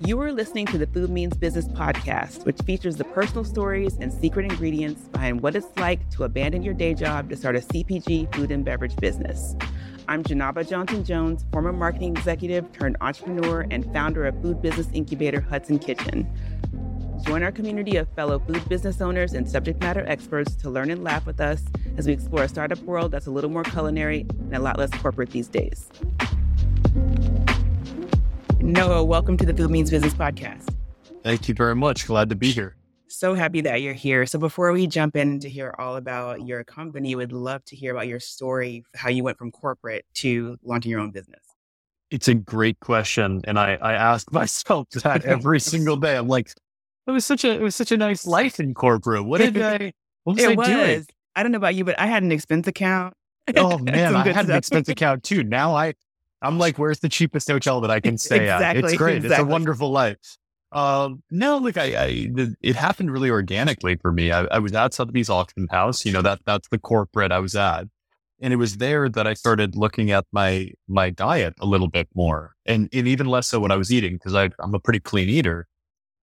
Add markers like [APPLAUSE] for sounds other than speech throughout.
You are listening to the Food Means Business podcast, which features the personal stories and secret ingredients behind what it's like to abandon your day job to start a CPG food and beverage business. I'm Janaba Johnson Jones, former marketing executive turned entrepreneur and founder of food business incubator Hudson Kitchen. Join our community of fellow food business owners and subject matter experts to learn and laugh with us as we explore a startup world that's a little more culinary and a lot less corporate these days. Noah, welcome to the Food Means Business podcast. Thank you very much. Glad to be here. So happy that you're here. So before we jump in to hear all about your company, would love to hear about your story, how you went from corporate to launching your own business. It's a great question. And I, I ask [LAUGHS] myself that every [LAUGHS] single day. I'm like, it was such a it was such a nice life in corporate. What did I what was it I was. doing? I don't know about you, but I had an expense account. Oh [LAUGHS] man, I had an expense account too. Now I I'm like, where's the cheapest hotel that I can stay at? Exactly, It's great. It's a wonderful life. Um, no, look, I, I the, it happened really organically for me. I, I was at Sotheby's auction house. You know that that's the corporate I was at, and it was there that I started looking at my my diet a little bit more, and, and even less so what I was eating because I'm a pretty clean eater.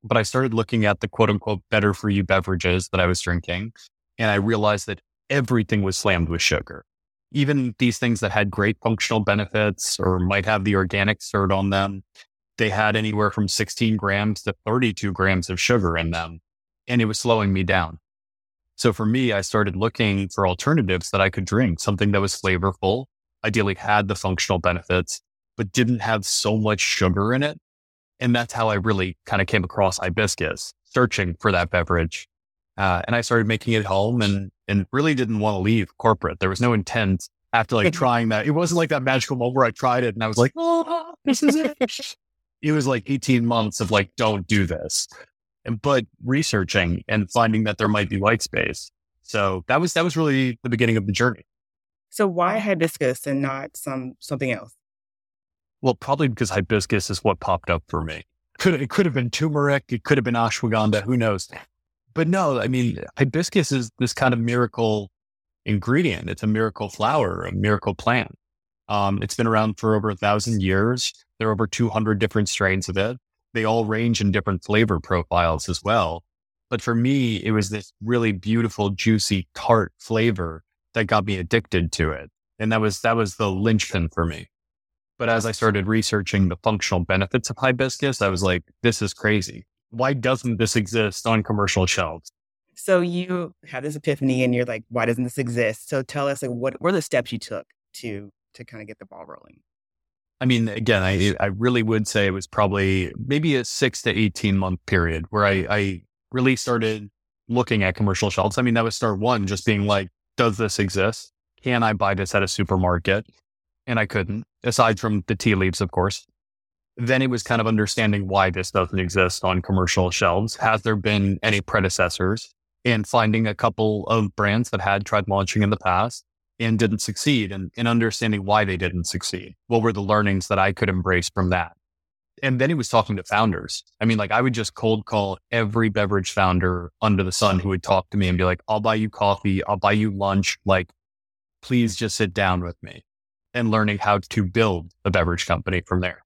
But I started looking at the quote unquote better for you beverages that I was drinking, and I realized that everything was slammed with sugar. Even these things that had great functional benefits or might have the organic cert on them, they had anywhere from 16 grams to 32 grams of sugar in them, and it was slowing me down. So for me, I started looking for alternatives that I could drink, something that was flavorful, ideally had the functional benefits, but didn't have so much sugar in it. And that's how I really kind of came across hibiscus, searching for that beverage. Uh, and I started making it at home and, and really didn't want to leave corporate. There was no intent after like [LAUGHS] trying that. It wasn't like that magical moment where I tried it and I was like, oh, this is it. [LAUGHS] it was like 18 months of like, don't do this. And, but researching and finding that there might be white space. So that was, that was really the beginning of the journey. So why hibiscus and not some something else? Well, probably because hibiscus is what popped up for me. Could it could have been turmeric, it could have been ashwagandha, who knows? But no, I mean, hibiscus is this kind of miracle ingredient. It's a miracle flower, a miracle plant. Um, it's been around for over a thousand years. There are over 200 different strains of it. They all range in different flavor profiles as well. But for me, it was this really beautiful, juicy, tart flavor that got me addicted to it. And that was, that was the linchpin for me. But as I started researching the functional benefits of hibiscus, I was like, this is crazy. Why doesn't this exist on commercial shelves? So you had this epiphany and you're like, why doesn't this exist? So tell us like what were the steps you took to to kind of get the ball rolling? I mean, again, I, I really would say it was probably maybe a six to 18 month period where I, I really started looking at commercial shelves. I mean, that was start one, just being like, does this exist? Can I buy this at a supermarket? And I couldn't, aside from the tea leaves, of course. Then it was kind of understanding why this doesn't exist on commercial shelves. Has there been any predecessors? And finding a couple of brands that had tried launching in the past and didn't succeed and, and understanding why they didn't succeed. What were the learnings that I could embrace from that? And then he was talking to founders. I mean, like I would just cold call every beverage founder under the sun who would talk to me and be like, I'll buy you coffee. I'll buy you lunch. Like, please just sit down with me and learning how to build a beverage company from there.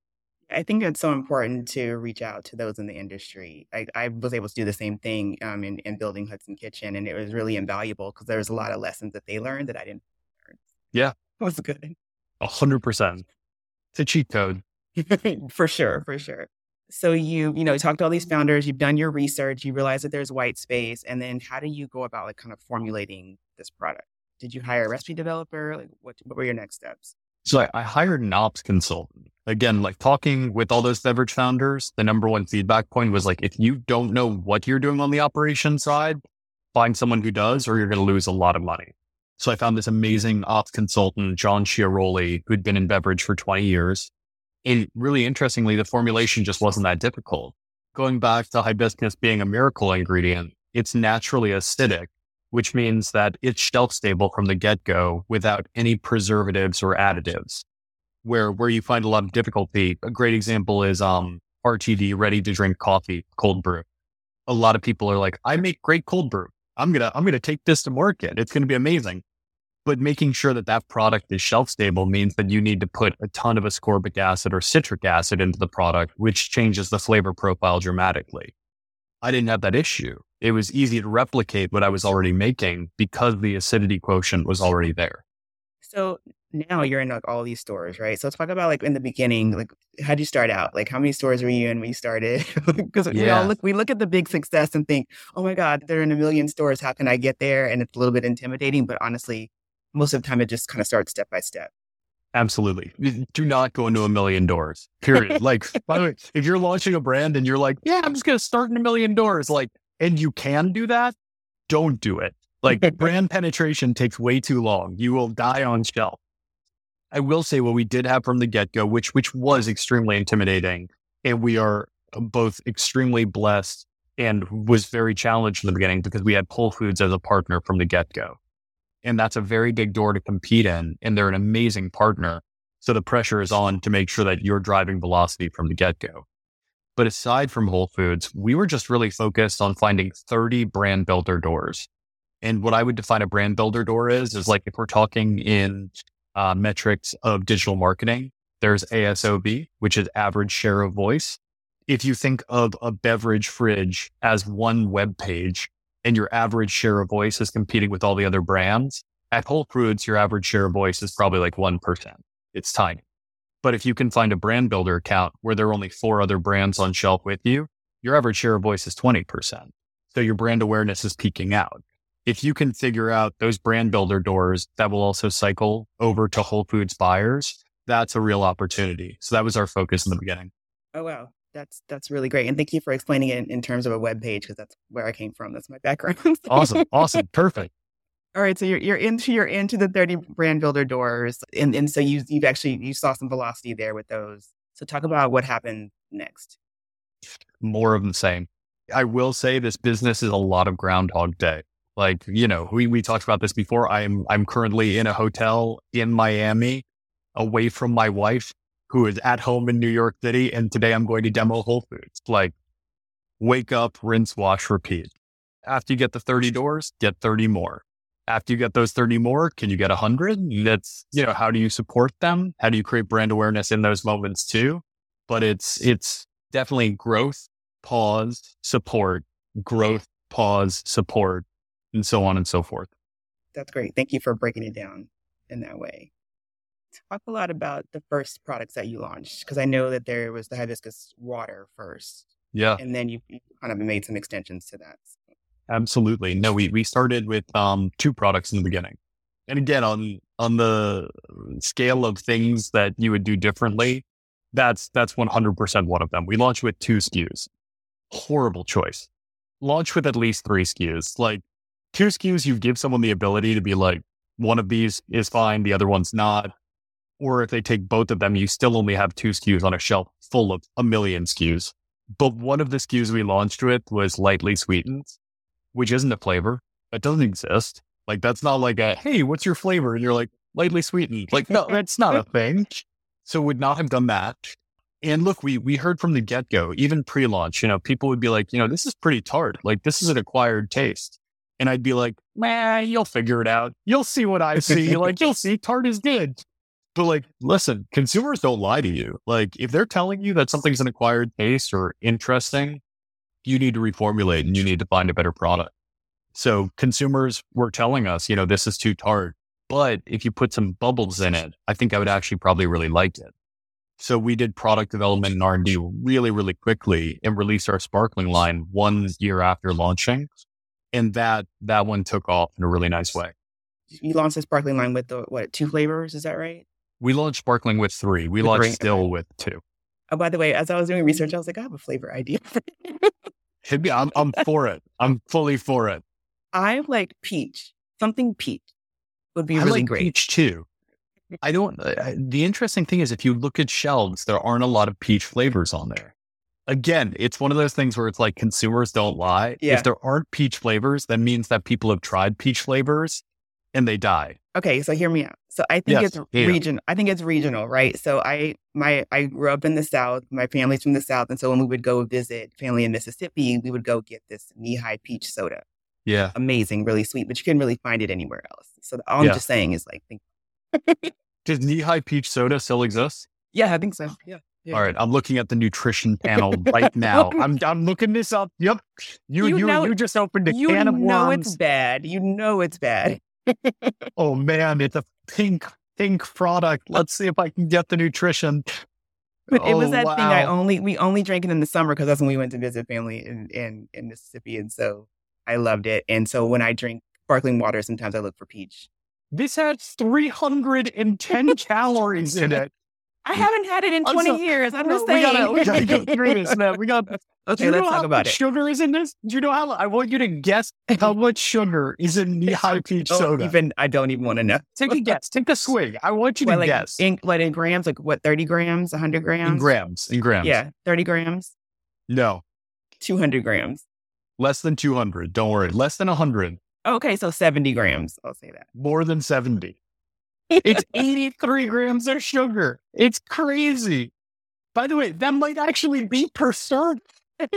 I think it's so important to reach out to those in the industry. I, I was able to do the same thing um, in, in building Hudson Kitchen, and it was really invaluable because there was a lot of lessons that they learned that I didn't learn. Yeah. [LAUGHS] It was good. A hundred percent. It's a cheat code. [LAUGHS] for sure, for sure. So you, you know, you talked to all these founders, you've done your research, you realize that there's white space, and then how do you go about like kind of formulating this product? Did you hire a recipe developer? Like what what were your next steps? So I, I hired an ops consultant. Again, like talking with all those beverage founders, the number one feedback point was like, if you don't know what you're doing on the operation side, find someone who does, or you're going to lose a lot of money. So I found this amazing ops consultant, John Chiaroli, who'd been in beverage for 20 years. And really interestingly, the formulation just wasn't that difficult. Going back to hibiscus being a miracle ingredient, it's naturally acidic, which means that it's shelf stable from the get go without any preservatives or additives. Where, where you find a lot of difficulty, a great example is, um, RTD, ready to drink coffee, cold brew. A lot of people are like, I make great cold brew. I'm to, I'm to take this to market. It's to be amazing. But making sure that that product is shelf stable means that you need to put a ton of ascorbic acid or citric acid into the product, which changes the flavor profile dramatically. I didn't have that issue. It was easy to replicate what I was already making because the acidity quotient was already there. So now you're in like all these stores, right? So let's talk about like in the beginning, like how did you start out? Like how many stores were you in when you started? [LAUGHS] Because yeah. we all look we look at the big success and think, oh my God, they're in a million stores. How can I get there? And it's a little bit intimidating, but honestly, most of the time it just kind of starts step by step. Absolutely. Do not go into a million doors. Period. [LAUGHS] like, by the way, if you're launching a brand and you're like, yeah, I'm just going to start in a million doors, like, and you can do that, don't do it. Like, [LAUGHS] brand penetration takes way too long. You will die on shelf. I will say what we did have from the get go, which which was extremely intimidating, and we are both extremely blessed and was very challenged in the beginning because we had Whole Foods as a partner from the get go. And that's a very big door to compete in. And they're an amazing partner. So the pressure is on to make sure that you're driving velocity from the get go. But aside from Whole Foods, we were just really focused on finding 30 brand builder doors. And what I would define a brand builder door is, is like if we're talking in uh, metrics of digital marketing, there's ASOB, which is average share of voice. If you think of a beverage fridge as one web page, and your average share of voice is competing with all the other brands, at Whole Foods, your average share of voice is probably like 1%. It's tiny. But if you can find a brand builder account where there are only four other brands on shelf with you, your average share of voice is 20%. So your brand awareness is peaking out. If you can figure out those brand builder doors that will also cycle over to Whole Foods buyers, that's a real opportunity. So that was our focus in the beginning. Oh, wow. That's that's really great, and thank you for explaining it in terms of a web page because that's where I came from. That's my background. awesome, [LAUGHS] awesome, perfect. All right, so you're you're into you're into the thirty brand builder doors, and and so you you've actually you saw some velocity there with those. So talk about what happened next. More of the same. I will say this business is a lot of Groundhog Day. Like you know, we we talked about this before. I'm I'm currently in a hotel in Miami, away from my wife who is at home in New York City. And today I'm going to demo Whole Foods. Like wake up, rinse, wash, repeat. After you get the 30 doors, get 30 more. After you get those 30 more, can you get 100? That's, you know, how do you support them? How do you create brand awareness in those moments too? But it's, it's definitely growth, pause, support, growth, pause, support, and so on and so forth. That's great. Thank you for breaking it down in that way talk a lot about the first products that you launched because I know that there was the hibiscus water first. Yeah. And then you, kind of made some extensions to that. Absolutely. No, we, we started with um, two products in the beginning. And again, on on the scale of things that you would do differently, that's that's 100% one of them. We launched with two SKUs. Horrible choice. Launch with at least three SKUs. Like two SKUs, you give someone the ability to be like, one of these is fine, the other one's not or if they take both of them, you still only have two SKUs on a shelf full of a million SKUs. But one of the SKUs we launched with was lightly sweetened, which isn't a flavor. That doesn't exist. Like that's not like a hey, what's your flavor? And you're like lightly sweetened. Like no, that's not a thing. So would not have done that. And look, we we heard from the get go, even pre launch, you know, people would be like, you know, this is pretty tart. Like this is an acquired taste. And I'd be like, man, you'll figure it out. You'll see what I see. like you'll see, tart is good. But like, listen, consumers don't lie to you. Like, if they're telling you that something's an acquired taste or interesting, you need to reformulate and you need to find a better product. So consumers were telling us, you know, this is too tart. But if you put some bubbles in it, I think I would actually probably really like it. So we did product development and R&D really, really quickly and released our sparkling line one year after launching. And that, that one took off in a really nice way. You launched the sparkling line with the, what, two flavors? Is that right? We launched sparkling with three. We launched still with two. Oh, by the way, as I was doing research, I was like, I have a flavor idea. [LAUGHS] Hit me. I'm, I'm for it. I'm fully for it. I like peach. Something peach would be I really like great. Peach too. I don't. Uh, the interesting thing is, if you look at shelves, there aren't a lot of peach flavors on there. Again, it's one of those things where it's like consumers don't lie. Yeah. If there aren't peach flavors, that means that people have tried peach flavors and they die. Okay, so hear me out. So I think yes, it's yeah. region. I think it's regional, right? So I my I grew up in the South. My family's from the South, and so when we would go visit family in Mississippi, we would go get this Nehi peach soda. Yeah. amazing, really sweet, but you couldn't really find it anywhere else. So all I'm just saying is like, think, Does Nehi peach soda still exist? yeah, I think so. Yeah. Yeah. All right. I'm looking at the nutrition panel [LAUGHS] right now. I'm, I'm looking this up. Yep. You, You you, you, just opened a You can of worms. You know it's bad. You know it's bad. Oh man, it's a pink, pink product. Let's see if I can get the nutrition. But it was Oh, that thing I only we only drank it in the summer because that's when we went to visit family in, in in Mississippi, and so I loved it. And so when I drink sparkling water, sometimes I look for peach. This has 310 [LAUGHS] calories in it. I haven't had it in I'm 20 so- years. I'm No, just we saying. gotta, we gotta go through this, man. We got. Do okay, you let's know talk how about much it. sugar is in this? Do you know how? I want you to guess how much sugar is in the [LAUGHS] high peach soda. even I don't even want to know. Take a guess. Take a swig. I want you to like guess in what in grams? Like what? 30 grams? 100 grams? in grams. In grams. Yeah, 30 grams, No, 200 grams. less than 200. Don't worry. Less than 100. Okay, so 70 grams. I'll say that. More than 70. It's 83 grams of sugar. It's crazy. By the way, that might actually be per serve. [LAUGHS]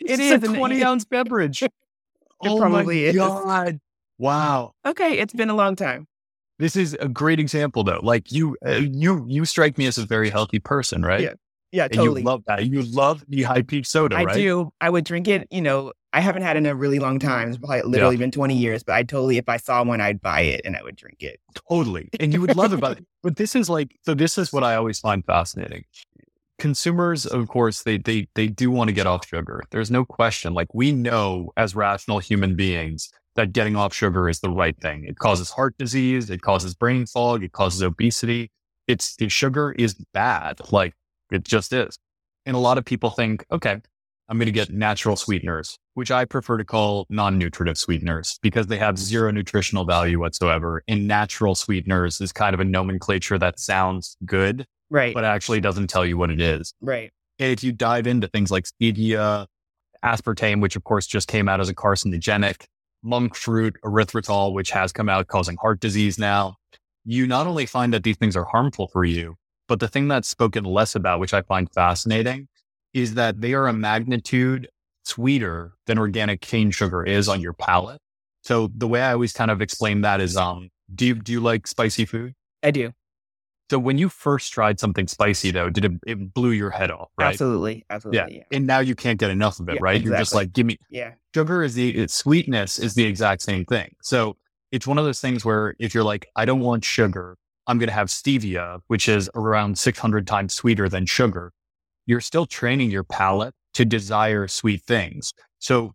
It's a 20 ounce beverage. oh probably my is. God. Wow. Okay, it's been a long time. This is a great example though. Like you, uh, you, you strike me as a very healthy person, right? Yeah, Yeah, And totally. you love that. You love the high peak soda, I right? do. I would drink it. You know, I haven't had in a really long time. It's probably literally been 20 years, but I totally, if I saw one, I'd buy it and I would drink it. Totally. [LAUGHS] And you would love it. But, but this is like, so this is what I always find fascinating. Consumers, of course, they, they, they do want to get off sugar. There's no question. Like we know as rational human beings that getting off sugar is the right thing. It causes heart disease. It causes brain fog. It causes obesity. It's the sugar is bad. Like it just is. And a lot of people think, okay, I'm going to get natural sweeteners, which I prefer to call non-nutritive sweeteners because they have zero nutritional value whatsoever. And natural sweeteners is kind of a nomenclature that sounds good, Right. but actually doesn't tell you what it is. right. And if you dive into things like stevia, aspartame, which of course just came out as a carcinogenic, monk fruit, erythritol, which has come out causing heart disease now, you not only find that these things are harmful for you, but the thing that's spoken less about, which I find fascinating, is that they are a magnitude sweeter than organic cane sugar is on your palate. So the way I always kind of explain that is, um, do you, do you like spicy food? I do. So when you first tried something spicy though, did it, it blew your head off, right? Absolutely. Absolutely. Yeah. And now you can't get enough of it, Yeah, right? You're just like, give me Yeah. sugar is the it's sweetness is the exact same thing. So it's one of those things where if you're like, I don't want sugar, I'm going to have stevia, which is around 600 times sweeter than sugar. You're still training your palate to desire sweet things. So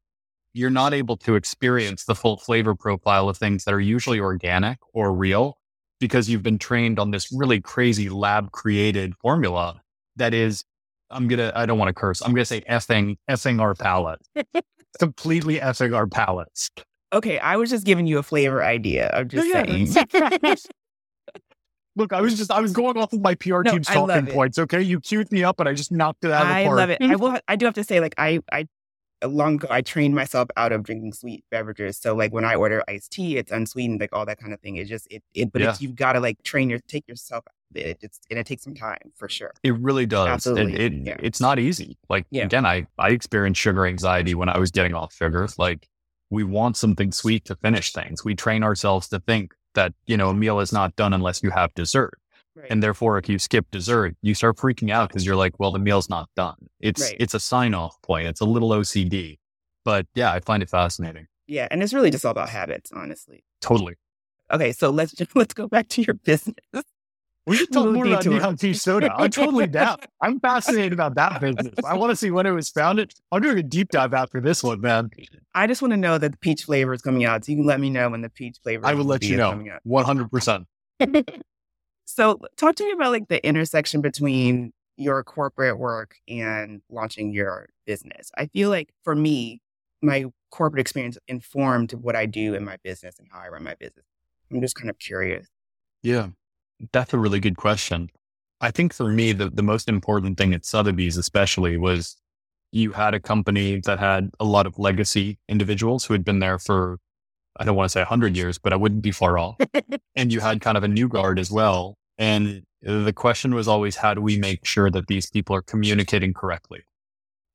you're not able to experience the full flavor profile of things that are usually organic or real because you've been trained on this really crazy lab created formula that is, I'm going to, I don't want to curse. I'm going to say effing, effing our palate, [LAUGHS] completely effing our palates. Okay. I was just giving you a flavor idea. I'm just Yeah, saying. [LAUGHS] Look, I was just, I was going off of my PR No, team's talking points. Okay. You queued me up and I just knocked it out of the I park. love it. I will. I do have to say, like I, I, long ago, I trained myself out of drinking sweet beverages. So like when I order iced tea, it's unsweetened, like all that kind of thing. It's just it. it but Yeah. it's, you've got to like train your take yourself. out of It, it's and it takes some time for sure. It really does. Absolutely, It, it, yeah. It's not easy. Like, Yeah. again, I, I experienced sugar anxiety when I was getting off sugar. Like, we want something sweet to finish things. We train ourselves to think that, you know, a meal is not done unless you have dessert. Right. And therefore, if you skip dessert, you start freaking out because you're like, well, the meal's not done. It's, Right. it's a sign off point. It's a little OCD. But yeah, I find it fascinating. yeah, and it's really just all about habits, honestly. Totally. Okay, so let's just, [LAUGHS] let's go back to your business. We should talk more about detour. Tea Soda. I'm totally down. I'm fascinated about that business. I want to see when it was founded. I'm doing a deep dive after this one, man. I just want to know that the peach flavor is coming out. So you can let me know when the peach flavor. I will let you know. Coming out. 100%. [LAUGHS] So talk to me about like the intersection between your corporate work and launching your business. I feel like for me, my corporate experience informed what I do in my business and how I run my business. I'm just kind of curious. Yeah, that's a really good question. I think for me, the, the most important thing at Sotheby's, especially, was you had a company that had a lot of legacy individuals who had been there for, I don't want to say 100 years, but I wouldn't be far off. [LAUGHS] and you had kind of a new guard as well. And the question was always, how do we make sure that these people are communicating correctly?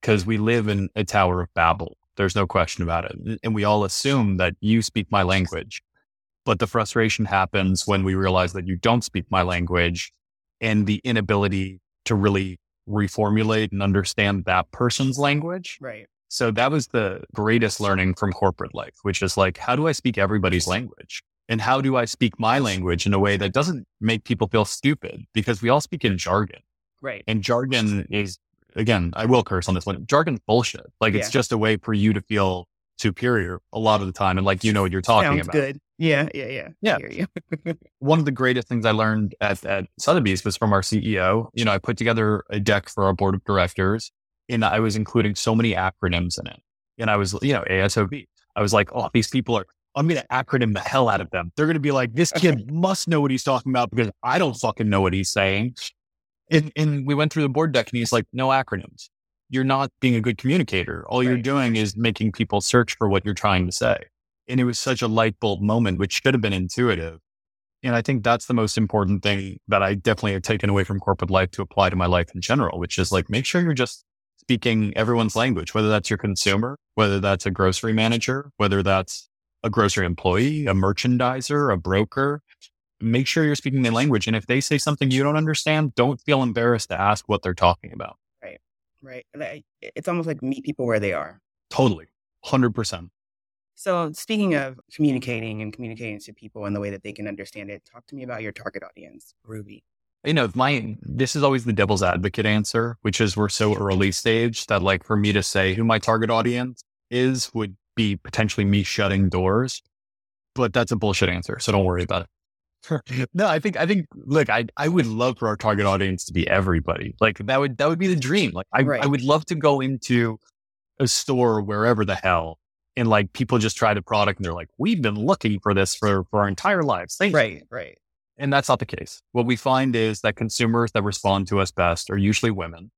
Because we live in a Tower of Babel. There's no question about it. And we all assume that you speak my language. But the frustration happens when we realize that you don't speak my language and the inability to really reformulate and understand that person's language. Right. So that was the greatest learning from corporate life, which is like, how do I speak everybody's language? And how do I speak my language in a way that doesn't make people feel stupid? Because we all speak in jargon. Right. And jargon is, again, I will curse on this one. Jargon's bullshit. Like it's just a way for you to feel superior a lot of the time. And like, you know what you're talking Sounds about. good. Yeah, yeah, yeah. Yeah. Hear you. [LAUGHS] One of the greatest things I learned at, at Sotheby's was from our CEO. You know, I put together a deck for our board of directors and I was including so many acronyms in it. And I was, you know, ASOB. I was like, oh, these people are, I'm going to acronym the hell out of them. They're going to be like, this kid must know what he's talking about because I don't fucking know what he's saying. And, and we went through the board deck and he's like, no acronyms. You're not being a good communicator. All you're doing is making people search for what you're trying to say. And it was such a light bulb moment, which should have been intuitive. And I think that's the most important thing that I definitely have taken away from corporate life to apply to my life in general, which is like, make sure you're just speaking everyone's language, whether that's your consumer, whether that's a grocery manager, whether that's a grocery employee, a merchandiser, a broker. Make sure you're speaking their language. And if they say something you don't understand, don't feel embarrassed to ask what they're talking about. right. Right. It's almost like meet people where they are. Totally. 100%. So, speaking of communicating and communicating to people in the way that they can understand it, talk to me about your target audience, Ruby. you know, my this is always the devil's advocate answer, which is we're so early stage that like for me to say who my target audience is would be potentially me shutting doors. But that's a bullshit answer, so don't worry about it. [LAUGHS] no, I think I think look, I I would love for our target audience to be everybody. Like that would that would be the dream. Like I Right. I would love to go into a store wherever the hell and like people just try the product and they're like, we've been looking for this for for our entire lives. Thank you. Right, right. And that's not the case. What we find is that consumers that respond to us best are usually women.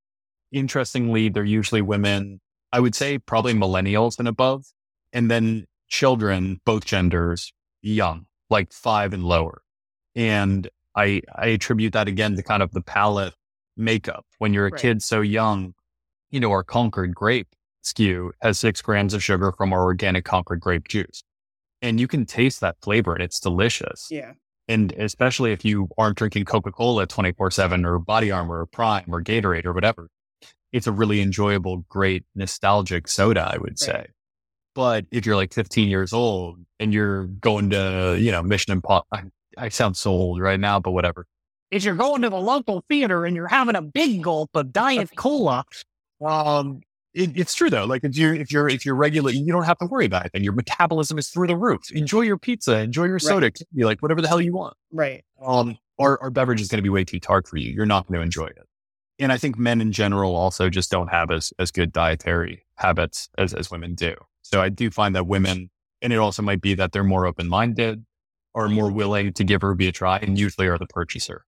Interestingly, they're usually women, I would say probably millennials and above, and then children, both genders, young, like five and lower. And I, I attribute that again to kind of the palate makeup. When you're a Right. kid so young, you know, our Concord grape SKU has six grams of sugar from our organic Concord grape juice. And you can taste that flavor and it's delicious. Yeah. And especially if you aren't drinking Coca Cola 24 7 or Body Armor or Prime or Gatorade or whatever, it's a really enjoyable, great, nostalgic soda, I would say. But if you're like 15 years old and you're going to, you know, Mission Impossible, I, I sound so old right now, but whatever. If you're going to the local theater and you're having a big gulp of Diet Cola, um, it, it's true though. Like if you're if you're if you're regular, you don't have to worry about it. And your metabolism is through the roof. Enjoy your pizza, enjoy your soda, you like whatever the hell you want Right. um, our, our beverage is going to be way too tart for you. You're not going to enjoy it. And I think men in general also just don't have as, as good dietary habits as, as women do. So I do find that women, and it also might be that they're more open minded or more willing to give Ruby a try and usually are the purchaser.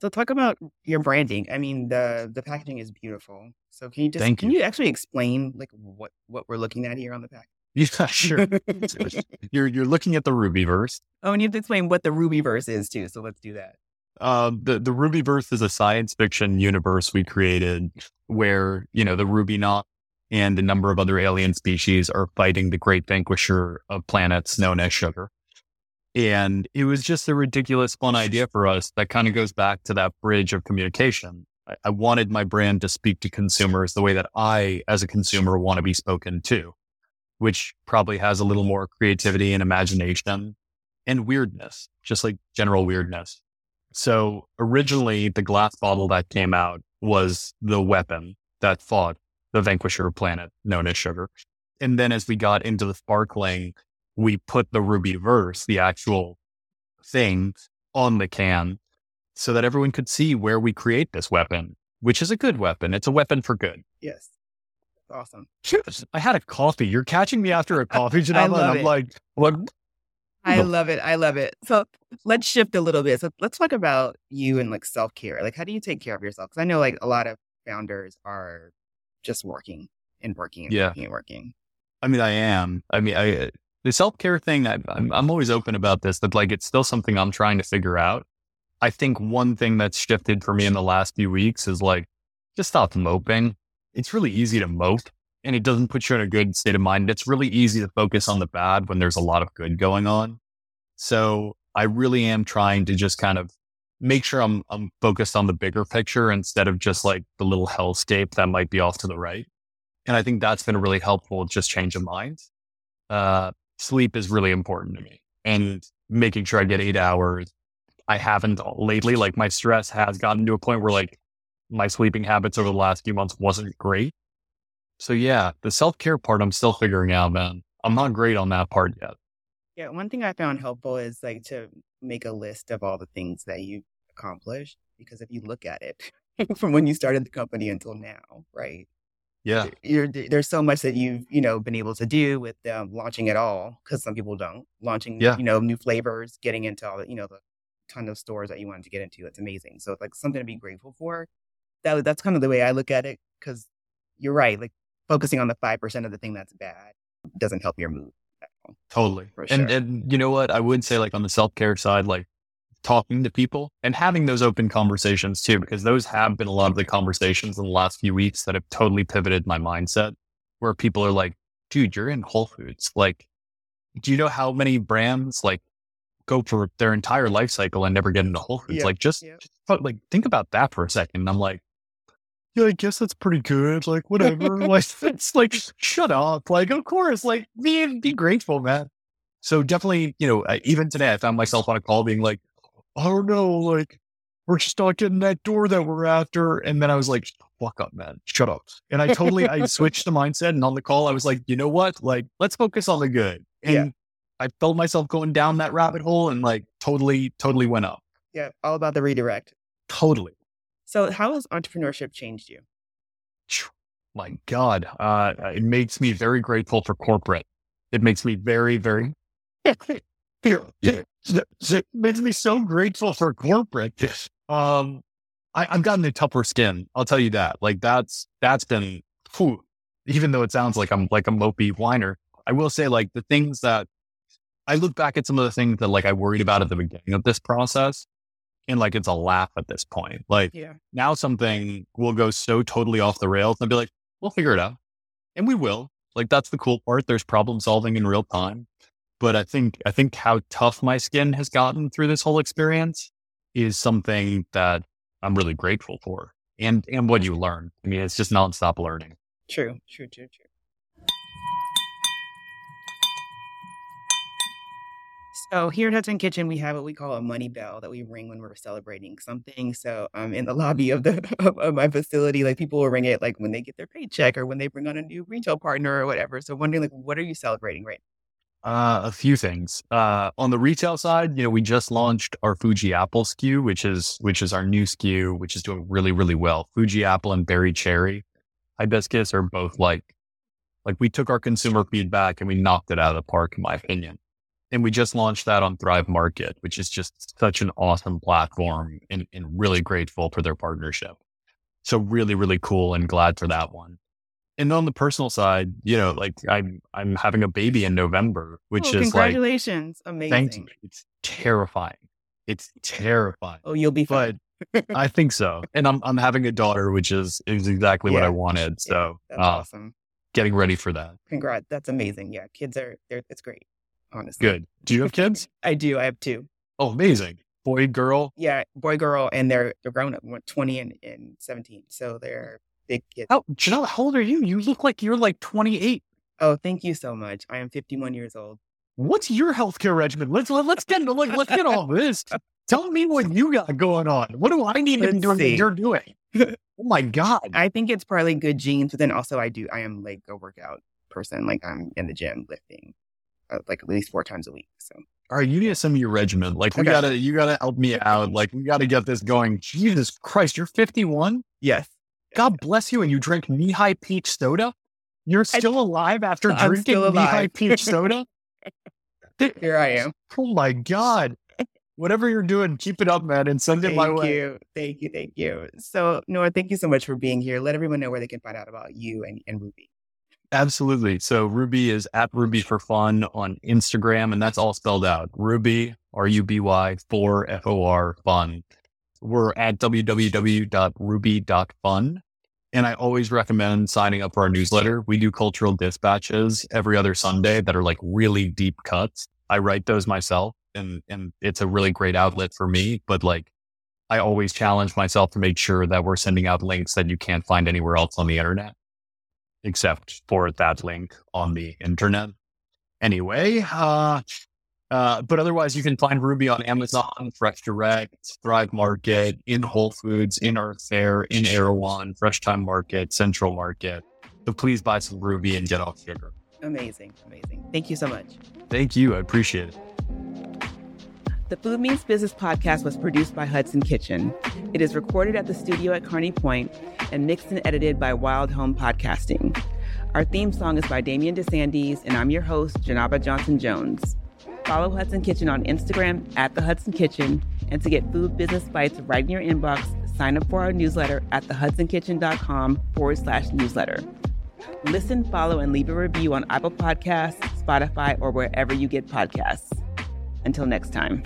So talk about your branding. I mean, the the packaging is beautiful. So can you just Thank can you. you actually explain like what what we're looking at here on the pack? Yeah, [LAUGHS] sure. [LAUGHS] [LAUGHS] you're, you're looking at the Rubyverse. oh, and you have to explain what the Rubyverse is too. So let's do that. Uh, the the Rubyverse is a science fiction universe we created where you know the Ruby knot and a number of other alien species are fighting the great vanquisher of planets known as sugar. And it was just a ridiculous fun idea for us that kind of goes back to that bridge of communication. I, I wanted my brand to speak to consumers the way that I, as a consumer, want to be spoken to, which probably has a little more creativity and imagination and weirdness, just like general weirdness. So originally, the glass bottle that came out was the weapon that fought the vanquisher planet known as sugar. And then as we got into the sparkling, we put the Rubyverse, the actual thing on the can so that everyone could see where we create this weapon, which is a good weapon. It's a weapon for good. Yes. Awesome. I had a coffee. You're catching me after a coffee, [LAUGHS] Janaba, and I'm it. like, what? I love it. I love it. So let's shift a little bit. So let's talk about you and like self care. Like, how do you take care of yourself? Because I know like a lot of founders are just working and working and Yeah. working and working. I mean, I am. I mean, I uh, the self care thing. I, I'm I'm always open about this. That like it's still something I'm trying to figure out. I think one thing that's shifted for me in the last few weeks is like just stop moping. It's really easy to mope and it doesn't put you in a good state of mind. It's really easy to focus on the bad when there's a lot of good going on. So I really am trying to just kind of make sure I'm I'm focused on the bigger picture instead of just like the little hellscape that might be off to the right. And I think that's been really helpful, just change of mind. Uh, sleep is really important to me and making sure I get eight hours. I haven't lately, like my stress has gotten to a point where like my sleeping habits over the last few months wasn't great. So yeah, the self care part, I'm still figuring out, man. I'm not great on that part yet. Yeah. One thing I found helpful is like to make a list of all the things that you accomplished. Because if you look at it [LAUGHS] from when you started the company until now, right? Yeah. You're, there's so much that you've, you know, been able to do with um, launching it all because some people don't launching, yeah. you know, new flavors, getting into all the, you know, the ton of stores that you wanted to get into. It's amazing. So it's like something to be grateful for. That that's kind of the way I look at it because you're right. Like focusing on the 5% of the thing that's bad doesn't help your mood. Totally. Sure. And, and you know what? I would say like on the self care side, like talking to people and having those open conversations too, because those have been a lot of the conversations in the last few weeks that have totally pivoted my mindset where people are like, dude, you're in Whole Foods. Like, do you know how many brands like go for their entire life cycle and never get into Whole Foods? Yeah. Like, just, Yeah. just like think about that for a second. And I'm like, yeah, I guess that's pretty good. Like, whatever. [LAUGHS] like, it's like, shut up. Like, of course, like, be, be grateful, man. So definitely, you know, even today, I found myself on a call being like, I don't know, like, we're stuck in that door that we're after. And then I was like, fuck up, man. Shut up. And I totally, I [LAUGHS] switched the mindset. And on the call, I was like, you know what? Like, let's focus on the good. And Yeah. I felt myself going down that rabbit hole and like totally, totally went up. Yeah. All about the redirect. Totally. So how has entrepreneurship changed you? my God, uh, it makes me very grateful for corporate. It makes me very, very, [LAUGHS] it makes me so grateful for corporate. Um, I, I've gotten a tougher skin. I'll tell you that. Like that's, that's been, whew, even though it sounds like I'm like a mopey whiner, I will say like the things that I look back at some of the things that like I worried about at the beginning of this process and like it's a laugh at this point. Like, Yeah. now something will go so totally off the rails and I'll be like, we'll figure it out. And we will. Like that's the cool part. There's problem solving in real time. But I think I think how tough my skin has gotten through this whole experience is something that I'm really grateful for. And and what you learn. I mean, it's just nonstop learning. True. True. True. True. So here at Hudson Kitchen, we have what we call a money bell that we ring when we're celebrating something. So um, in the lobby of the [LAUGHS] of, of my facility, like people will ring it like when they get their paycheck or when they bring on a new retail partner or whatever. So wondering like, what are you celebrating right Uh, a few things. Uh, on the retail side, you know, we just launched our Fuji Apple SKU, which is which is our new SKU, which is doing really, really well. Fuji Apple and Berry Cherry hibiscus are both like like we took our consumer feedback and we knocked it out of the park, in my opinion. And we just launched that on Thrive Market, which is just such an awesome platform and, and really grateful for their partnership. So really, really cool and glad for that one. And on the personal side, you know, like I'm I'm having a baby in November, which oh, is like congratulations. Amazing. thanks. It's terrifying. It's terrifying. Oh, you'll be fine. But I think so. And I'm I'm having a daughter, which is is exactly what I wanted. Yeah, So that's uh, awesome. getting ready for that. Congrats. That's amazing. Yeah, kids are they're it's great. Honestly. Good. Do you have kids? [LAUGHS] I do. I have two. Oh, amazing. Boy, girl. Yeah, boy, girl, and they're they're grown up, 20 and, and 17. So they're How Janelle, how old are you? You look like you're like 28. Oh, thank you so much. I am 51 years old. What's your healthcare regimen? Let's let, let's get into like let's get all this. [LAUGHS] Tell me what you got going on. What do I need to be Let's doing that you're doing? [LAUGHS] Oh my God. I think it's probably good genes, but then also I do I am like a workout person. Like I'm in the gym lifting uh, like at least four times a week. So All right, you need to send me your regimen. Like we Okay. gotta you gotta help me out. Like we gotta get this going. Jesus Christ, you're 51? yes, God bless you, and you drink Nehi peach soda? You're still alive after I'm drinking Nehi peach soda? [LAUGHS] here I am. Oh my God. Whatever you're doing, keep it up, man, and send it Thank my way. Thank you, thank you, thank you. So Noah, thank you so much for being here. Let everyone know where they can find out about you and, and Ruby. Absolutely. So Ruby is at Ruby for Fun on Instagram, and that's all spelled out. Ruby, R U B Y, for F O R, fun. We're at www.ruby.fun. And I always recommend signing up for our newsletter. We do cultural dispatches every other Sunday that are like really deep cuts. I write those myself and, and it's a really great outlet for me. But like, I always challenge myself to make sure that we're sending out links that you can't find anywhere else on the internet, except for that link on the internet. Anyway, uh, uh, but otherwise, you can find Ruby on Amazon, Fresh Direct, Thrive Market, in Whole Foods, in Earth Fare, in Erewhon, Fresh Thyme Market, Central Market. So please buy some Ruby and get off sugar. Amazing. Amazing. Thank you so much. Thank you. I appreciate it. The Food Means Business podcast was produced by Hudson Kitchen. It is recorded at the studio at Kearney Point and mixed and edited by Wild Home Podcasting. Our theme song is by Damian DeSandes, and I'm your host, Janaba Johnson Jones. Follow Hudson Kitchen on Instagram at The Hudson Kitchen. And to get food business bites right in your inbox, sign up for our newsletter at thehudsonkitchen.com forward slash newsletter. Listen, follow, and leave a review on Apple Podcasts, Spotify, or wherever you get podcasts. Until next time.